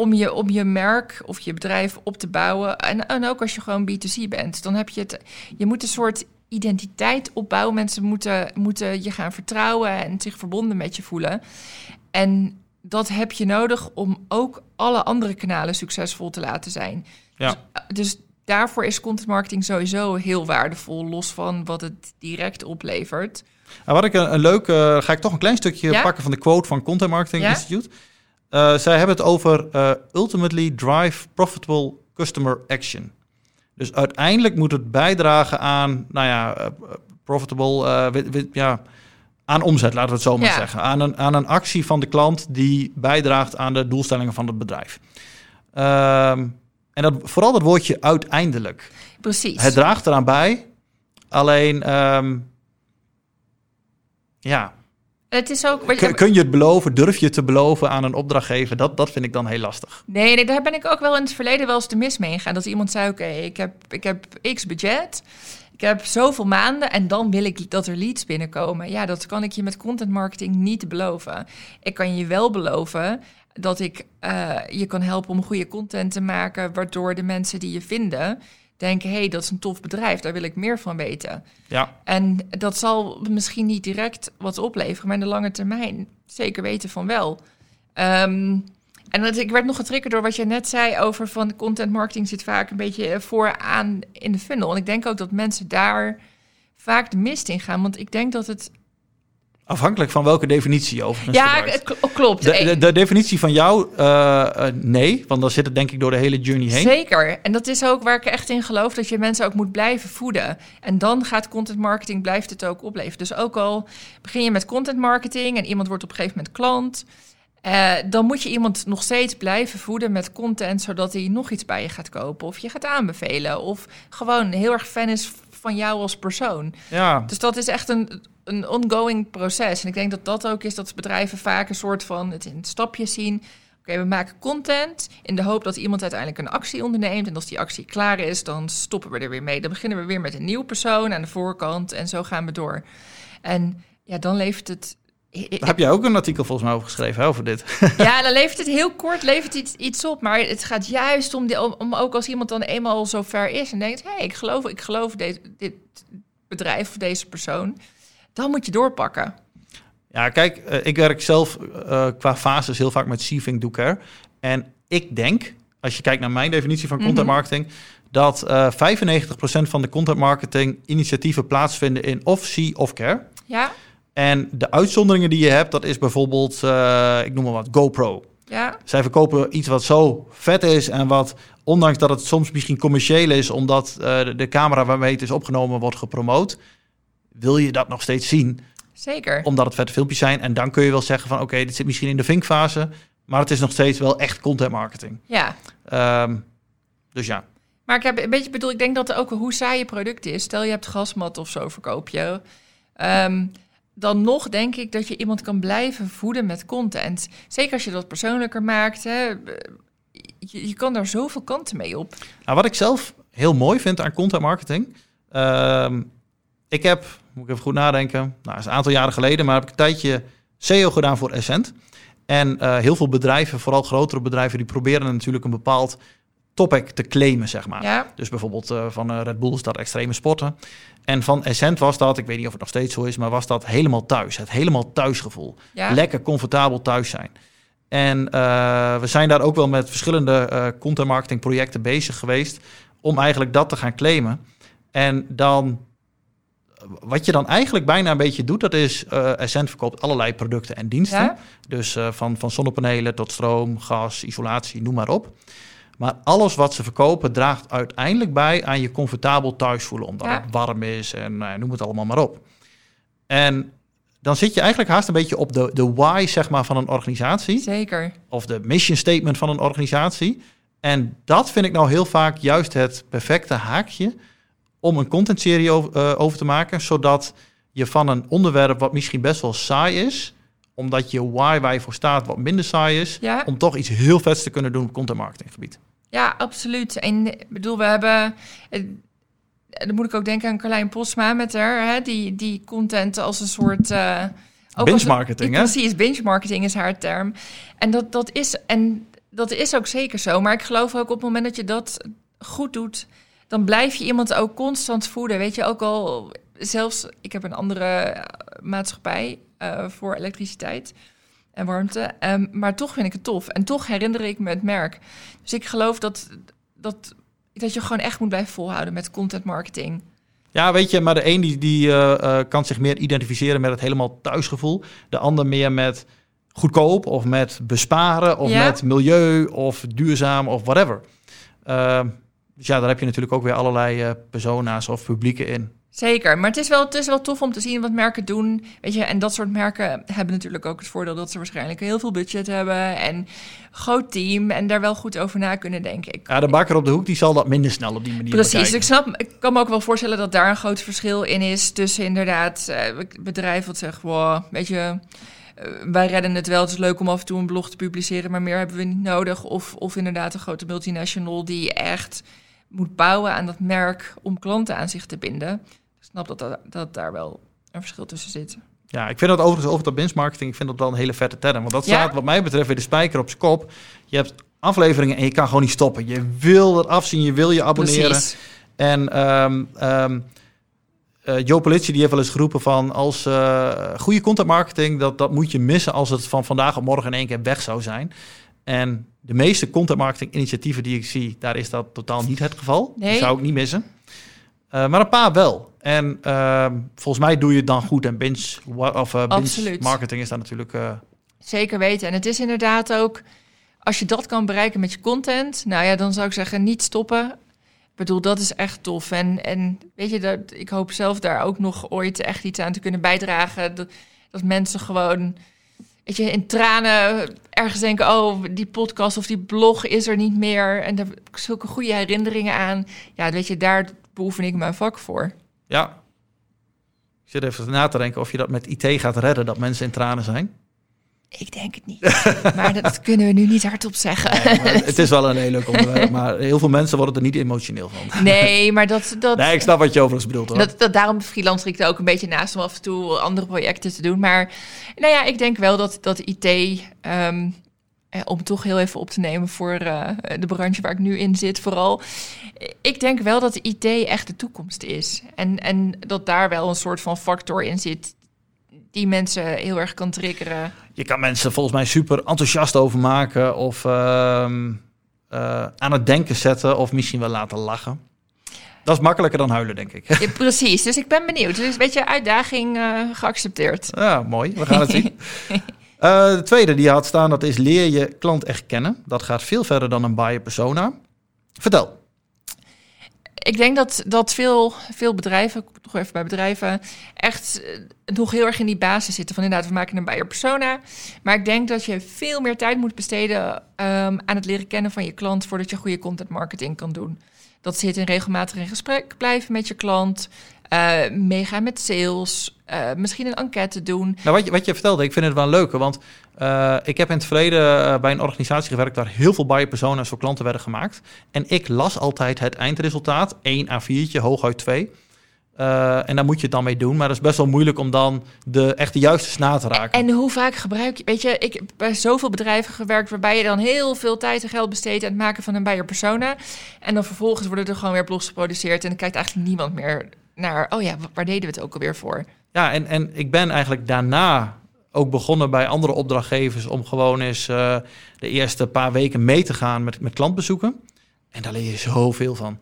om je, om je merk of je bedrijf op te bouwen, en, en ook als je gewoon B2C bent, dan heb je het. Je moet een soort identiteit opbouwen. Mensen moeten, moeten je gaan vertrouwen en zich verbonden met je voelen. En dat heb je nodig om ook alle andere kanalen succesvol te laten zijn. Ja. Dus, dus daarvoor is content marketing sowieso heel waardevol, los van wat het direct oplevert. Nou, wat ik een, een leuk, eh, ga ik toch een klein stukje Ja? pakken van de quote van Content Marketing Ja? Institute. Eh, zij hebben het over eh, ultimately drive profitable customer action. Dus uiteindelijk moet het bijdragen aan, nou ja, eh, profitable, ja, aan omzet, laten we het zo maar Ja. zeggen. Aan een, aan een actie van de klant die bijdraagt aan de doelstellingen van het bedrijf. Ehm, en dat, vooral dat woordje uiteindelijk. Precies. Het draagt eraan bij. Alleen, ehm, ja, het is ook. Kun, je, kun je het beloven? Durf je te beloven aan een opdrachtgever? Dat, dat vind ik dan heel lastig. Nee, nee, daar ben ik ook wel in het verleden wel eens te mis mee gegaan. Dat iemand zei, oké, ik, heb, ik heb x budget. Ik heb zoveel maanden en dan wil ik dat er leads binnenkomen. Ja, dat kan ik je met content marketing niet beloven. Ik kan je wel beloven dat ik eh, je kan helpen om goede content te maken... waardoor de mensen die je vinden denken... hé, hey, dat is een tof bedrijf, daar wil ik meer van weten. Ja, En dat zal misschien niet direct wat opleveren, maar in de lange termijn zeker weten van wel. Ehm, en dat, ik werd nog getriggerd door wat je net zei over van content marketing zit vaak een beetje vooraan in de funnel. En ik denk ook dat mensen daar vaak de mist in gaan, want ik denk dat het... afhankelijk van welke definitie je overigens ja, gebruikt. klopt. De, de, de definitie van jou, eh, eh, nee, want dan zit het denk ik door de hele journey heen. Zeker. En dat is ook waar ik echt in geloof, dat je mensen ook moet blijven voeden. En dan gaat content marketing, blijft het ook opleveren. Dus ook al begin je met content marketing en iemand wordt op een gegeven moment klant... eh, dan moet je iemand nog steeds blijven voeden met content... zodat hij nog iets bij je gaat kopen of je gaat aanbevelen... of gewoon heel erg fan is van jou als persoon. Ja, Dus dat is echt een, een ongoing proces. En ik denk dat dat ook is dat bedrijven vaak een soort van het in stapjes zien. Oké, we maken content in de hoop dat iemand uiteindelijk een actie onderneemt. En als die actie klaar is, dan stoppen we er weer mee. Dan beginnen we weer met een nieuwe persoon aan de voorkant en zo gaan we door. En ja, dan levert het daar heb jij ook een artikel volgens mij over geschreven, hè, over dit. Ja, dan levert het heel kort levert iets, iets op. Maar het gaat juist om, de, om, ook als iemand dan eenmaal zo ver is en denkt... hé, hey, ik geloof, ik geloof dit, dit bedrijf of deze persoon. Dan moet je doorpakken. Ja, kijk, uh, ik werk zelf uh, qua fases heel vaak met Sieving Do En ik denk, als je kijkt naar mijn definitie van content mhm. marketing... dat uh, eh, 95% van de content marketing initiatieven plaatsvinden in of see of care. Ja. En de uitzonderingen die je hebt, dat is bijvoorbeeld, uh, ik noem maar wat, GoPro. Ja. Zij verkopen iets wat zo vet is en wat, ondanks dat het soms misschien commercieel is, omdat uh, de, camera waarmee het is opgenomen wordt gepromoot, wil je dat nog steeds zien. Zeker. Omdat het vette filmpjes zijn. En dan kun je wel zeggen van, oké, dit zit misschien in de vinkfase, maar het is nog steeds wel echt content marketing. Ja. Um, dus ja. Maar ik heb een beetje bedoel, ik denk dat er ook hoe saai je product is. Stel je hebt gasmat of zo verkoop je. Um, dan nog denk ik dat je iemand kan blijven voeden met content. Zeker als je dat persoonlijker maakt. Hè. Je, je kan daar zoveel kanten mee op. Nou, wat ik zelf heel mooi vind aan content marketing. Uh, ik heb, moet ik even goed nadenken, nou, is een aantal jaren geleden, maar heb ik een tijdje SEO gedaan voor Essent. En uh, heel veel bedrijven, vooral grotere bedrijven, die proberen natuurlijk een bepaald topic te claimen, zeg maar. Ja. Dus bijvoorbeeld uh, van uh, Red Bull is dat extreme sporten. En van Essent was dat, ik weet niet of het nog steeds zo is, maar was dat helemaal thuis. Het helemaal thuisgevoel. Ja. Lekker comfortabel thuis zijn. En uh, we zijn daar ook wel met verschillende content marketing projecten bezig geweest om eigenlijk dat te gaan claimen. En dan wat je dan eigenlijk bijna een beetje doet, dat is uh, Essent verkoopt allerlei producten en diensten. Ja? Dus uh, van, van zonnepanelen tot stroom, gas, isolatie, noem maar op. Maar alles wat ze verkopen draagt uiteindelijk bij aan je comfortabel thuis voelen. Omdat Ja. het warm is en nou, noem het allemaal maar op. En dan zit je eigenlijk haast een beetje op de, de why zeg maar, van een organisatie. Zeker. Of de mission statement van een organisatie. En dat vind ik nou heel vaak juist het perfecte haakje om een contentserie over, eh, over te maken. Zodat je van een onderwerp wat misschien best wel saai is omdat je why waar je voor staat wat minder saai is, Ja. om toch iets heel vets te kunnen doen op content marketing gebied. Ja, absoluut. En ik bedoel, we hebben. Dan moet ik ook denken aan Carlijn Posma met haar, hè, die, die content als een soort. eh ook Binge als hè? Precies, binge marketing is haar term. En dat, dat is. En dat is ook zeker zo. Maar ik geloof ook op het moment dat je dat goed doet, dan blijf je iemand ook constant voeden. Weet je, ook al zelfs, ik heb een andere maatschappij eh, voor elektriciteit en warmte. Ehm, maar toch vind ik het tof. En toch herinner ik me het merk. Dus ik geloof dat, dat, dat je gewoon echt moet blijven volhouden met content marketing. Ja, weet je, maar de een die, die eh, eh, kan zich meer identificeren met het helemaal thuisgevoel. De ander meer met goedkoop of met besparen of Ja. met milieu of duurzaam of whatever. Ehm, dus ja, daar heb je natuurlijk ook weer allerlei eh, persona's of publieken in. Zeker, maar het is, wel, het is wel tof om te zien wat merken doen. Weet je, en dat soort merken hebben natuurlijk ook het voordeel dat ze waarschijnlijk heel veel budget hebben en groot team en daar wel goed over na kunnen denken. Ik, Ja, de bakker op de hoek die zal dat minder snel op die manier Precies, bekijken. ik snap. Ik kan me ook wel voorstellen dat daar een groot verschil in is tussen inderdaad eh, bedrijf wat zegt, wow, weet je, eh, wij redden het wel. Het is leuk om af en toe een blog te publiceren, maar meer hebben we niet nodig. Of, of inderdaad een grote multinational die echt moet bouwen aan dat merk om klanten aan zich te binden. Ik snap dat, dat, dat daar wel een verschil tussen zit. Ja, ik vind dat overigens over dat marketing, ik vind dat wel een hele vette term. Want dat Ja? staat wat mij betreft weer de spijker op zijn kop. Je hebt afleveringen en je kan gewoon niet stoppen. Je wil het afzien, je wil je abonneren. Precies. En ehm eh, Joe Politie die heeft wel eens geroepen van als eh, goede content marketing, dat, dat moet je missen als het van vandaag op morgen in één keer weg zou zijn. En de meeste content marketing initiatieven die ik zie, daar is dat totaal niet het geval. Die Nee. zou ik niet missen. Eh, maar een paar wel. En ehm, volgens mij doe je het dan goed. En binge, of, eh, binge marketing is daar natuurlijk... eh, Zeker weten. En het is inderdaad ook, als je dat kan bereiken met je content, nou ja, dan zou ik zeggen, niet stoppen. Ik bedoel, dat is echt tof. En, en weet je, dat, ik hoop zelf daar ook nog ooit echt iets aan te kunnen bijdragen. Dat, dat mensen gewoon, weet je, in tranen ergens denken, oh, die podcast of die blog is er niet meer. En daar heb ik zulke goede herinneringen aan. Ja, weet je, daar beoefen ik mijn vak voor. Ja. Ik zit even na te denken of je dat met IT gaat redden, dat mensen in tranen zijn. Ik denk het niet. maar dat kunnen we nu niet hardop zeggen. het is wel een heel leuk onderwerp, maar heel veel mensen worden er niet emotioneel van. Nee, maar dat... dat nee, ik snap wat je overigens bedoelt. Hoor. Dat, dat, daarom freelance ik er ook een beetje naast om af en toe andere projecten te doen. Maar nou ja, ik denk wel dat, dat IT... Ehm, eh, om toch heel even op te nemen voor uh, de branche waar ik nu in zit, vooral. Ik denk wel dat IT echt de toekomst is. En, en dat daar wel een soort van factor in zit die mensen heel erg kan triggeren. Je kan mensen volgens mij super enthousiast over maken of uh, uh, aan het denken zetten of misschien wel laten lachen. Dat is makkelijker dan huilen, denk ik. Ja, precies, dus ik ben benieuwd. Dus een beetje uitdaging geaccepteerd. Ja, mooi. We gaan het zien. Uh, de tweede die je had staan, dat is leer je klant echt kennen. Dat gaat veel verder dan een buyer persona. Vertel. Ik denk dat, dat veel, veel bedrijven, toch even bij bedrijven, echt uh, nog heel erg in die basis zitten. Van inderdaad, we maken een buyer persona. Maar ik denk dat je veel meer tijd moet besteden um, aan het leren kennen van je klant voordat je goede content marketing kan doen. Dat zit in regelmatig in gesprek blijven met je klant, uh, meegaan met sales, uh, misschien een enquête doen. Nou, wat je, wat je vertelde, ik vind het wel leuk, want uh, ik heb in het verleden bij een organisatie gewerkt waar heel veel buyer persona's voor klanten werden gemaakt. En ik las altijd het eindresultaat, 1 A4'tje, hooguit 2. Uh, en daar moet je het dan mee doen. Maar dat is best wel moeilijk om dan de echt de juiste snaar te raken. En, en hoe vaak gebruik je... Weet je, ik heb bij zoveel bedrijven gewerkt... waarbij je dan heel veel tijd en geld besteedt... aan het maken van een buyer persona. En dan vervolgens worden er gewoon weer blogs geproduceerd... en dan kijkt eigenlijk niemand meer naar... oh ja, waar deden we het ook alweer voor? Ja, en, en ik ben eigenlijk daarna ook begonnen bij andere opdrachtgevers... om gewoon eens uh, de eerste paar weken mee te gaan met, met klantbezoeken. En daar leer je zoveel van.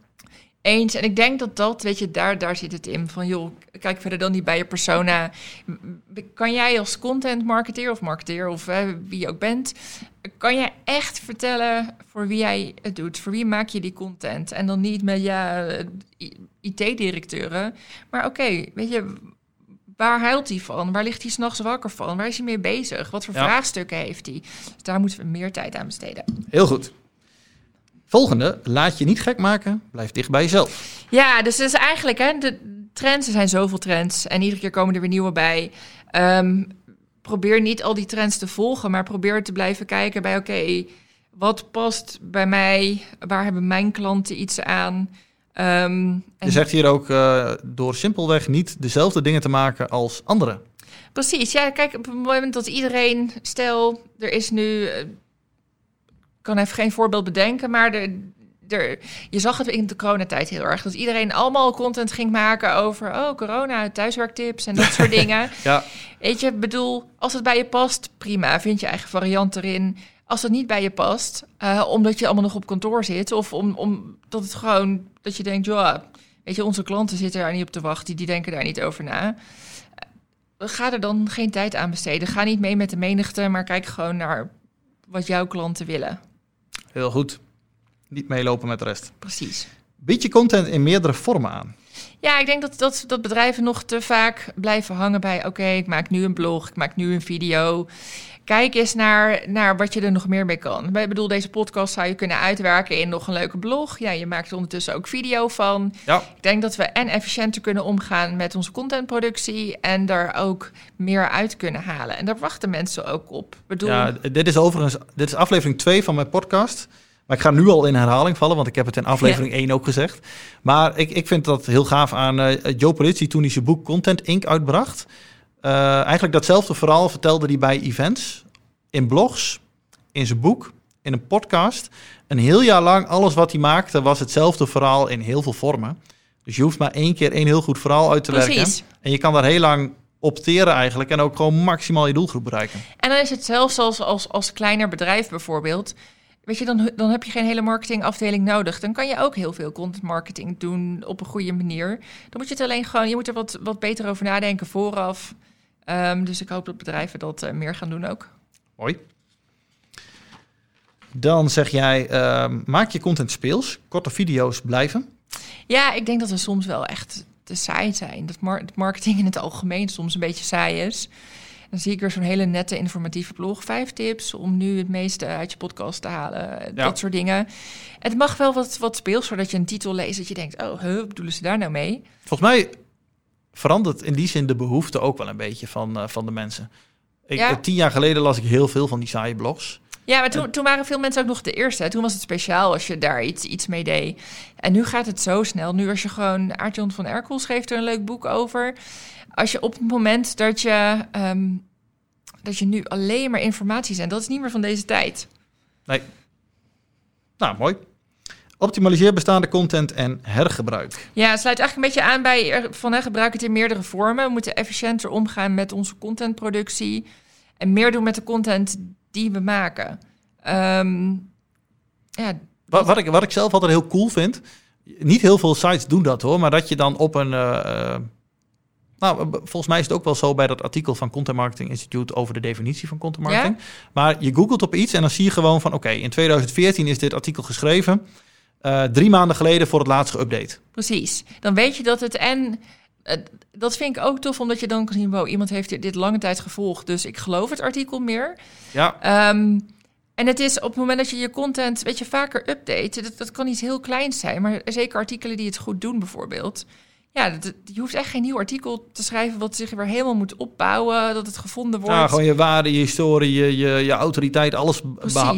Eens. En ik denk dat dat, weet je, daar, daar zit het in. Van joh, kijk verder dan die bij je persona. Kan jij als content marketeer of marketeer of uh, wie je ook bent, kan jij echt vertellen voor wie jij het doet? Voor wie maak je die content? En dan niet met ja, IT-directeuren. Maar oké, weet je, waar huilt hij van? Waar ligt hij s'nachts wakker van? Waar is hij mee bezig? Wat voor ja. vraagstukken heeft hij? Dus daar moeten we meer tijd aan besteden. Heel goed. Volgende, laat je niet gek maken, blijf dicht bij jezelf. Ja, dus dat is eigenlijk, hè, de trends, er zijn zoveel trends en iedere keer komen er weer nieuwe bij. Um, probeer niet al die trends te volgen, maar probeer te blijven kijken bij, oké, okay, wat past bij mij? Waar hebben mijn klanten iets aan? Um, en... Je zegt hier ook uh, door simpelweg niet dezelfde dingen te maken als anderen. Precies, ja, kijk, op het moment dat iedereen, stel, er is nu kan even geen voorbeeld bedenken, maar de, er, je zag het in de coronatijd heel erg. Dat iedereen allemaal content ging maken over oh, corona, thuiswerktips en dat soort dingen. Ja. Weet je, bedoel, als het bij je past, prima. Vind je eigen variant erin. Als het niet bij je past, uh, omdat je allemaal nog op kantoor zit, of om, om dat het gewoon dat je denkt, ja, weet je, onze klanten zitten daar niet op te wachten, die denken daar niet over na. Ga er dan geen tijd aan besteden. Ga niet mee met de menigte, maar kijk gewoon naar wat jouw klanten willen. Heel goed. Niet meelopen met de rest. Precies. Bied je content in meerdere vormen aan? Ja, ik denk dat, dat, dat bedrijven nog te vaak blijven hangen bij... oké, okay, ik maak nu een blog, ik maak nu een video. Kijk eens naar, naar wat je er nog meer mee kan. Ik bedoel, deze podcast zou je kunnen uitwerken in nog een leuke blog. Ja, je maakt er ondertussen ook video van. Ja. Ik denk dat we en efficiënter kunnen omgaan met onze contentproductie... en daar ook meer uit kunnen halen. En daar wachten mensen ook op. Ik bedoel... Ja, dit is overigens dit is aflevering 2 van mijn podcast... Maar ik ga nu al in herhaling vallen, want ik heb het in aflevering ja. 1 ook gezegd. Maar ik, ik vind dat heel gaaf aan uh, Joe Polizzi toen hij zijn boek Content Inc. uitbracht. Uh, eigenlijk datzelfde verhaal vertelde hij bij events, in blogs, in zijn boek, in een podcast. Een heel jaar lang, alles wat hij maakte, was hetzelfde verhaal in heel veel vormen. Dus je hoeft maar één keer één heel goed verhaal uit te Precies. werken. En je kan daar heel lang opteren eigenlijk en ook gewoon maximaal je doelgroep bereiken. En dan is het zelfs als, als, als kleiner bedrijf bijvoorbeeld Weet je, dan, dan heb je geen hele marketingafdeling nodig. Dan kan je ook heel veel content marketing doen op een goede manier. Dan moet je het alleen gewoon, je moet er wat, wat beter over nadenken vooraf. Um, dus ik hoop dat bedrijven dat uh, meer gaan doen ook. Mooi. Dan zeg jij, uh, maak je content speels, korte video's blijven. Ja, ik denk dat we soms wel echt te saai zijn. Dat mar marketing in het algemeen soms een beetje saai is. Dan zie ik er zo'n hele nette informatieve blog. Vijf tips om nu het meeste uit je podcast te halen. Ja. Dat soort dingen. Het mag wel wat, wat speels, zodat je een titel leest dat je denkt... oh, huh, bedoelen ze daar nou mee? Volgens mij verandert in die zin de behoefte ook wel een beetje van, uh, van de mensen. Ik, Ja. eh, Tien jaar geleden las ik heel veel van die saaie blogs. Ja, maar toen, toen waren veel mensen ook nog de eerste. Hè. Toen was het speciaal als je daar iets, iets mee deed. En nu gaat het zo snel. Nu als je gewoon... Aart-Jan van Erkel schreef er een leuk boek over. Als je op het moment dat je... ehm, dat je nu alleen maar informatie zendt... dat is niet meer van deze tijd. Nou, mooi. Optimaliseer bestaande content en hergebruik. Ja, het sluit eigenlijk een beetje aan bij van hè, gebruik het in meerdere vormen. We moeten efficiënter omgaan met onze contentproductie en meer doen met de content die we maken. Ehm, ja, Wat, wat, ik, wat ik zelf altijd heel cool vind, niet heel veel sites doen dat hoor, maar dat je dan op een. eh, nou, volgens mij is het ook wel zo bij dat artikel van Content Marketing Institute over de definitie van content marketing. Maar je googelt op iets en dan zie je gewoon van: oké, in 2014 is dit artikel geschreven. Eh, drie maanden geleden voor het laatste update. precies. Dan weet je dat het en eh, dat vind ik ook tof, omdat je dan kan zien, wow, iemand heeft dit, lange tijd gevolgd, dus ik geloof het artikel meer. Ja, Ehm, en het is op het moment dat je je content, weet je, vaker update, dat, dat kan iets heel kleins zijn, maar zeker artikelen die het goed doen bijvoorbeeld. Ja, dat, je hoeft echt geen nieuw artikel te schrijven wat zich weer helemaal moet opbouwen, dat het gevonden wordt. ja, gewoon je waarde, je historie, je, je, je autoriteit, alles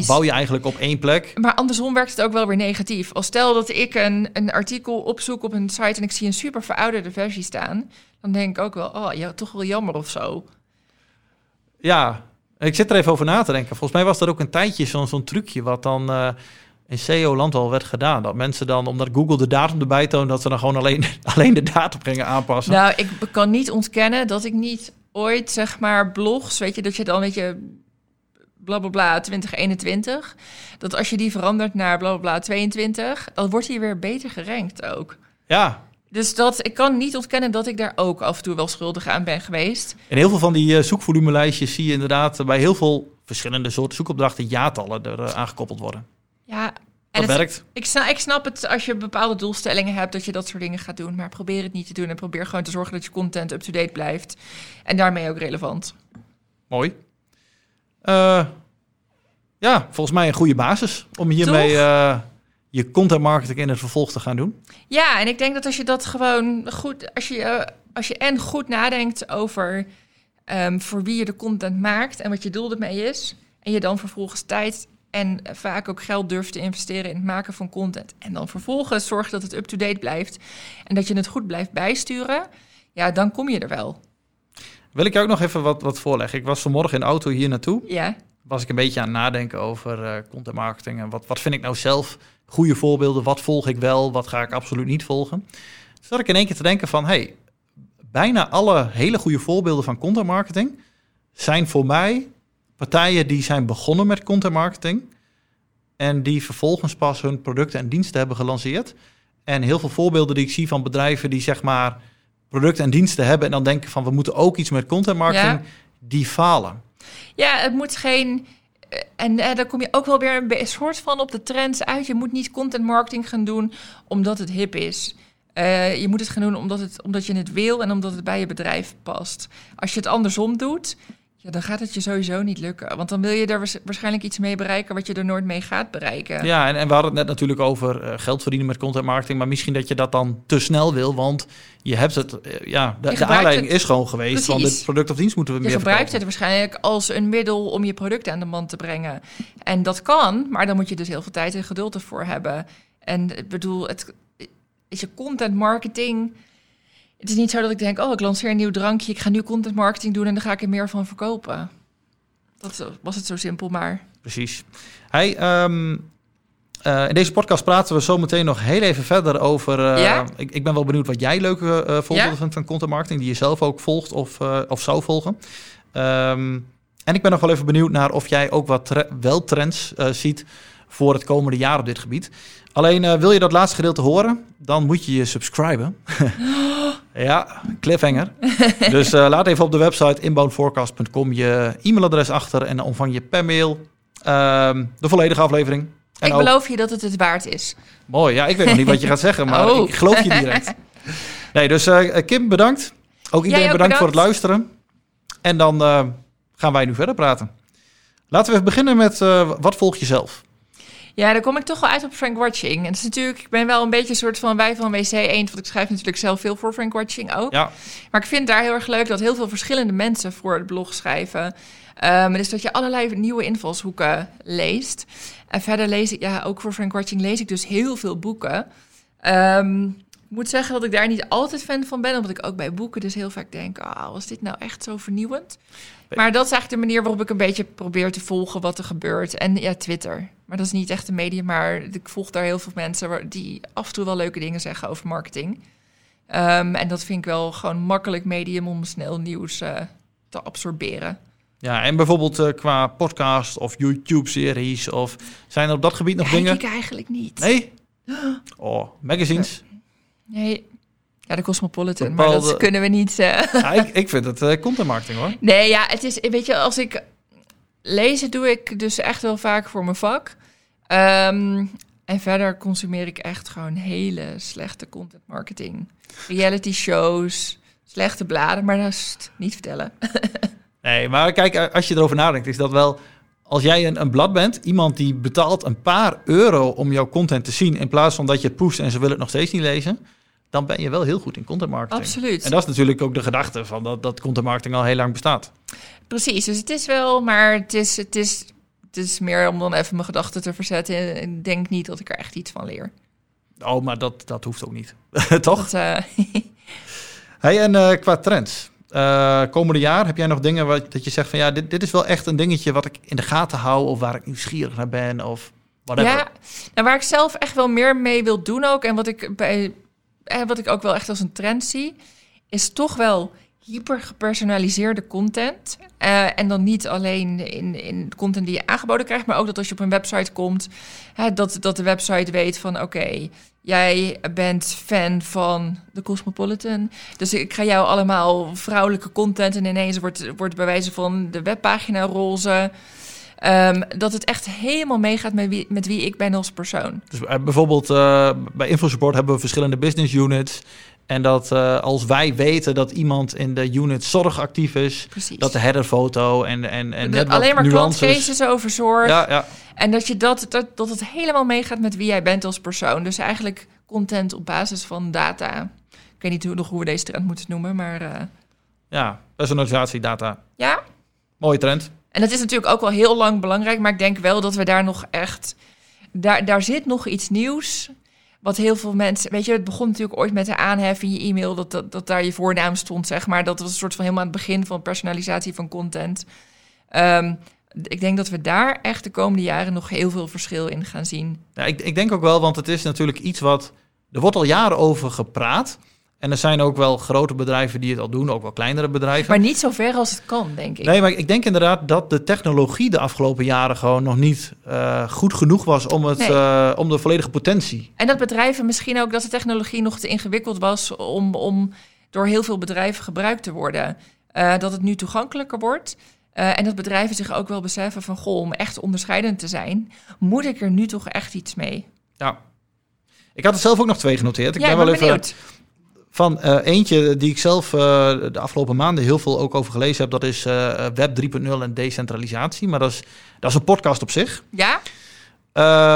bouw je eigenlijk op één plek. Maar andersom werkt het ook wel weer negatief. Als stel dat ik een, een artikel opzoek op een site en ik zie een super verouderde versie staan, dan denk ik ook wel, oh ja, toch wel jammer of zo. Ja, ik zit er even over na te denken. Volgens mij was dat ook een tijdje zo'n zo'n trucje wat dan eh, in SEO-land al werd gedaan. Dat mensen dan, omdat Google de datum erbij toont, dat ze dan gewoon alleen, alleen de datum gingen aanpassen. Nou, ik kan niet ontkennen dat ik niet ooit, zeg maar, blogs, weet je, dat je dan, weet je, bla bla bla 2021, dat als je die verandert naar bla bla bla 22, dan wordt hij weer beter gerankt ook. Ja, Dus dat, ik kan niet ontkennen dat ik daar ook af en toe wel schuldig aan ben geweest. en heel veel van die eh, zoekvolumelijstjes zie je inderdaad bij heel veel verschillende soorten zoekopdrachten jaartallen er eh, aangekoppeld worden. Ja, Dat en het, werkt. ik, snap, ik snap het als je bepaalde doelstellingen hebt, dat je dat soort dingen gaat doen. Maar probeer het niet te doen en probeer gewoon te zorgen dat je content up-to-date blijft. En daarmee ook relevant. Mooi. Eh, ja, volgens mij een goede basis om hiermee eh, je content marketing in het vervolg te gaan doen. Ja, en ik denk dat als je dat gewoon goed, als je, eh, als je en goed nadenkt over ehm, voor wie je de content maakt en wat je doel ermee is, en je dan vervolgens tijd en vaak ook geld durft te investeren in het maken van content, en dan vervolgens zorgt dat het up-to-date blijft en dat je het goed blijft bijsturen, ja, dan kom je er wel. Wil ik jou ook nog even wat, wat voorleggen? Ik was vanmorgen in de auto hier naartoe. Ja, was ik een beetje aan het nadenken over eh, content marketing. En wat, wat vind ik nou zelf goede voorbeelden? Wat volg ik wel? Wat ga ik absoluut niet volgen? Toen zat ik in één keer te denken van... hey, bijna alle hele goede voorbeelden van content marketing... zijn voor mij partijen die zijn begonnen met content marketing... en die vervolgens pas hun producten en diensten hebben gelanceerd. En heel veel voorbeelden die ik zie van bedrijven... die zeg maar producten en diensten hebben... en dan denken van we moeten ook iets met content marketing... Ja. die falen. Ja, het moet geen. eh, En eh, dan kom je ook wel weer een soort van op de trends uit. Je moet niet content marketing gaan doen omdat het hip is. Eh, je moet het gaan doen omdat, het, omdat je het wil en omdat het bij je bedrijf past. Als je het andersom doet, ja, dan gaat het je sowieso niet lukken. Want dan wil je er waars- waarschijnlijk iets mee bereiken wat je er nooit mee gaat bereiken. Ja, en, en we hadden het net natuurlijk over eh, geld verdienen met content marketing. Maar misschien dat je dat dan te snel wil. Want je hebt het, eh, ja, de, aanleiding het- is gewoon geweest. Van dit product of dienst moeten we Je meer gebruikt het waarschijnlijk als een middel om je product aan de man te brengen. En dat kan, maar dan moet je dus heel veel tijd en geduld ervoor hebben. En ik bedoel, het is je content marketing. Het is niet zo dat ik denk, oh, ik lanceer een nieuw drankje, ik ga nu content marketing doen en dan ga ik er meer van verkopen. Dat was het zo simpel, maar. Precies. Hey, ehm, eh, in deze podcast praten we zo meteen nog heel even verder over... eh, Ja? ik, ik ben wel benieuwd wat jij leuke eh, voorbeelden Ja? vindt van content marketing... die je zelf ook volgt of, of zou volgen. Ehm, en ik ben nog wel even benieuwd naar of jij ook wat tre- wel trends ziet... voor het komende jaar op dit gebied. Alleen eh, wil je dat laatste gedeelte horen, dan moet je je subscriben. ja, cliffhanger. dus eh, laat even op de website inboundforecast.com je e-mailadres achter en dan ontvang je per mail ehm, de volledige aflevering. En ik ook- beloof je dat het het waard is. Mooi, ja, ik weet nog niet wat je gaat zeggen, maar Oh. ik geloof je direct. Nee, dus eh, Kim, bedankt. Ook iedereen ook bedankt, voor het luisteren. En dan gaan wij nu verder praten. Laten we even beginnen met wat volg je zelf? Ja, dan kom ik toch wel uit op Frank Watching. En het is natuurlijk, ik ben wel een beetje een soort van wij van WC Eend, want ik schrijf natuurlijk zelf veel voor Frank Watching ook. Ja. Maar ik vind daar heel erg leuk dat heel veel verschillende mensen voor het blog schrijven. Um, dus dat je allerlei nieuwe invalshoeken leest. En verder lees ik, ja, ook voor Frank Watching lees ik dus heel veel boeken. Um, ik moet zeggen dat ik daar niet altijd fan van ben, omdat ik ook bij boeken dus heel vaak denk, ah, oh, was dit nou echt zo vernieuwend? Maar dat is eigenlijk de manier waarop ik een beetje probeer te volgen wat er gebeurt. En ja, Twitter. Maar dat is niet echt een medium, maar ik volg daar heel veel mensen die af en toe wel leuke dingen zeggen over marketing. Um, en dat vind ik wel gewoon makkelijk medium om snel nieuws uh, te absorberen. Ja, en bijvoorbeeld uh, qua podcast of YouTube-series of zijn er op dat gebied nog dingen? ik eigenlijk niet. Nee? Oh, magazines? Nee. Ja, de Cosmopolitan, maar dat kunnen we niet... Uh... Ja, ik, ik vind het uh, content marketing hoor. Nee, ja, het is... Weet je, als ik... Lezen doe ik dus echt wel vaak voor mijn vak. Um, en verder consumeer ik echt gewoon hele slechte content marketing. Reality shows, slechte bladen, maar dat is niet vertellen. nee, maar kijk, als je erover nadenkt, is dat wel als jij een, een, blad bent, iemand die betaalt een paar euro om jouw content te zien, in plaats van dat je het poest en ze willen het nog steeds niet lezen, dan ben je wel heel goed in content marketing. Absoluut. En dat is natuurlijk ook de gedachte van dat, dat content marketing al heel lang bestaat. Precies, dus het is wel, maar het is, het is, het is meer om dan even mijn gedachten te verzetten. Ik denk niet dat ik er echt iets van leer. Oh, maar dat, dat hoeft ook niet. Toch? Dat, uh... hey, en uh, qua trends. Uh, komende jaar heb jij nog dingen wat dat je zegt van ja, dit, dit is wel echt een dingetje wat ik in de gaten hou of waar ik nieuwsgierig naar ben of whatever. Ja, nou, waar ik zelf echt wel meer mee wil doen ook en wat ik bij wat ik ook wel echt als een trend zie, is toch wel hyper gepersonaliseerde content. Uh, en dan niet alleen in, in content die je aangeboden krijgt, maar ook dat als je op een website komt, hè, dat, dat de website weet van oké, jij bent fan van de Cosmopolitan. Dus ik ga jou allemaal vrouwelijke content en ineens wordt, wordt bij wijze van de webpagina roze. Um, dat het echt helemaal meegaat met wie, met wie ik ben als persoon. Dus uh, bijvoorbeeld uh, bij InfoSupport hebben we verschillende business units. En dat uh, als wij weten dat iemand in de unit zorg actief is, Precies. dat de headerfoto en, en, en alleen maar klantcases over zorg. Ja, ja. En dat, je dat, dat, dat het helemaal meegaat met wie jij bent als persoon. Dus eigenlijk content op basis van data. Ik weet niet hoe, nog hoe we deze trend moeten noemen, maar... Uh... Ja, personalisatie, data. Ja. Mooie trend. En dat is natuurlijk ook wel heel lang belangrijk, maar ik denk wel dat we daar nog echt. Daar, daar zit nog iets nieuws. Wat heel veel mensen. Weet je, het begon natuurlijk ooit met de aanhef in je e-mail. Dat, dat, dat daar je voornaam stond, zeg maar. Dat was een soort van helemaal aan het begin van personalisatie van content. Um, ik denk dat we daar echt de komende jaren nog heel veel verschil in gaan zien. Ik, ik denk ook wel, want het is natuurlijk iets wat. Er wordt al jaren over gepraat. En er zijn ook wel grote bedrijven die het al doen, ook wel kleinere bedrijven. Maar niet zo ver als het kan, denk ik. Nee, maar ik denk inderdaad dat de technologie de afgelopen jaren gewoon nog niet uh, goed genoeg was om, het, nee. uh, om de volledige potentie. En dat bedrijven misschien ook dat de technologie nog te ingewikkeld was om, om door heel veel bedrijven gebruikt te worden. Uh, dat het nu toegankelijker wordt. en dat bedrijven zich ook wel beseffen van, goh, om echt onderscheidend te zijn, moet ik er nu toch echt iets mee. Ja. Ik had er zelf ook nog twee genoteerd. Ik ja, ben wel even benieuwd. Van uh, eentje die ik zelf uh, de afgelopen maanden heel veel ook over gelezen heb. Dat is uh, Web 3.0 en decentralisatie. Maar dat is, dat is een podcast op zich. Ja?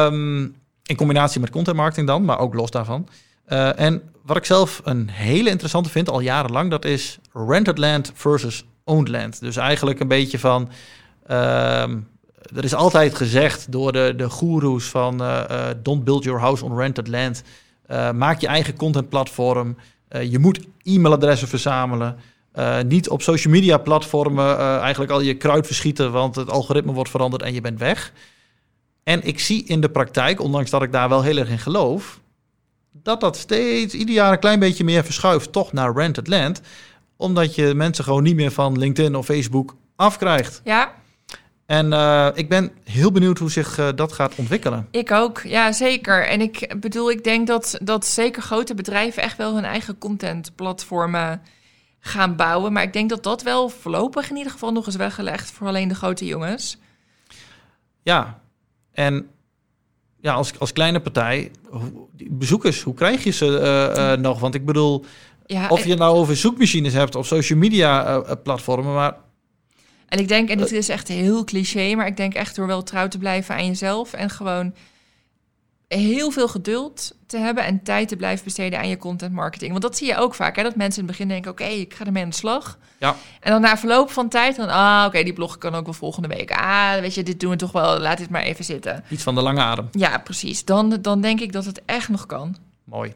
Um, in combinatie met content marketing dan, maar ook los daarvan. en wat ik zelf een hele interessante vind, al jarenlang, dat is rented land versus owned land. Dus eigenlijk een beetje van... Um, er is altijd gezegd door de, de goeroes van don't build your house on rented land. maak je eigen contentplatform. Uh, je moet e-mailadressen verzamelen. Uh, niet op social media platformen uh, eigenlijk al je kruid verschieten, want het algoritme wordt veranderd en je bent weg. En ik zie in de praktijk, ondanks dat ik daar wel heel erg in geloof, dat dat steeds ieder jaar een klein beetje meer verschuift, toch naar rented land. Omdat je mensen gewoon niet meer van LinkedIn of Facebook afkrijgt. Ja, en uh, ik ben heel benieuwd hoe zich uh, dat gaat ontwikkelen. Ik ook, ja zeker. En ik bedoel, ik denk dat, dat zeker grote bedrijven echt wel hun eigen contentplatformen gaan bouwen. Maar ik denk dat dat wel voorlopig in ieder geval nog is weggelegd voor alleen de grote jongens. Ja, en ja, als, als kleine partij, hoe, bezoekers, hoe krijg je ze uh, nog? Want ik bedoel, ja, of je nou over zoekmachines hebt of social media platformen, maar en ik denk, en dit is echt heel cliché, maar ik denk echt door wel trouw te blijven aan jezelf en gewoon heel veel geduld te hebben en tijd te blijven besteden aan je content marketing. Want dat zie je ook vaak, hè, dat mensen in het begin denken, oké, ik ga ermee aan de slag. Ja. En dan na verloop van tijd, dan, ah, oké, die blog kan ook wel volgende week. Ah, weet je, dit doen we toch wel, laat dit maar even zitten. Iets van de lange adem. Ja, precies. Dan, dan denk ik dat het echt nog kan. Mooi.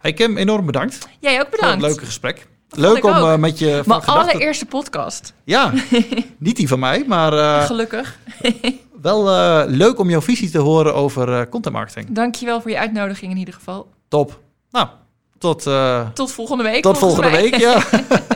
Hey Kim, enorm bedankt Jij ook voor het bedankt. leuke gesprek. Dat Leuk om eh, met je Mijn allereerste podcast. Ja, niet die van mij, maar eh, Gelukkig. wel eh, leuk om jouw visie te horen over content marketing. Dankjewel voor je uitnodiging in ieder geval. Top. Nou, tot, Tot volgende week. tot volgende mij. week. Ja.